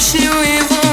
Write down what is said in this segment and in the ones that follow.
She won't.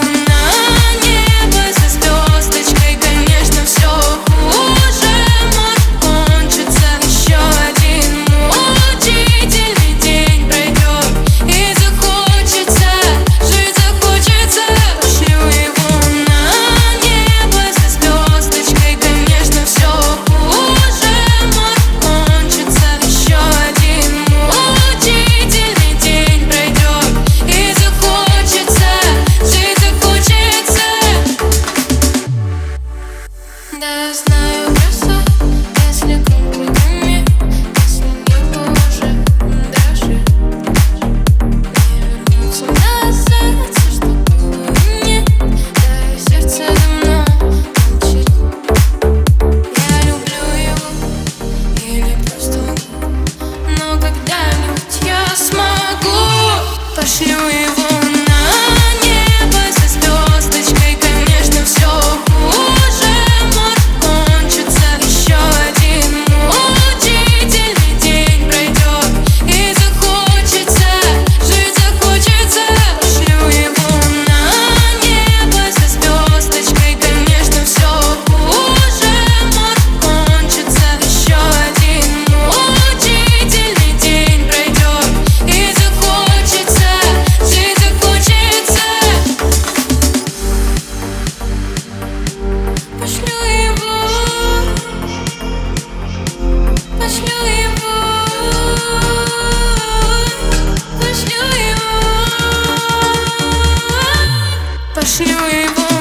wish you evil. We even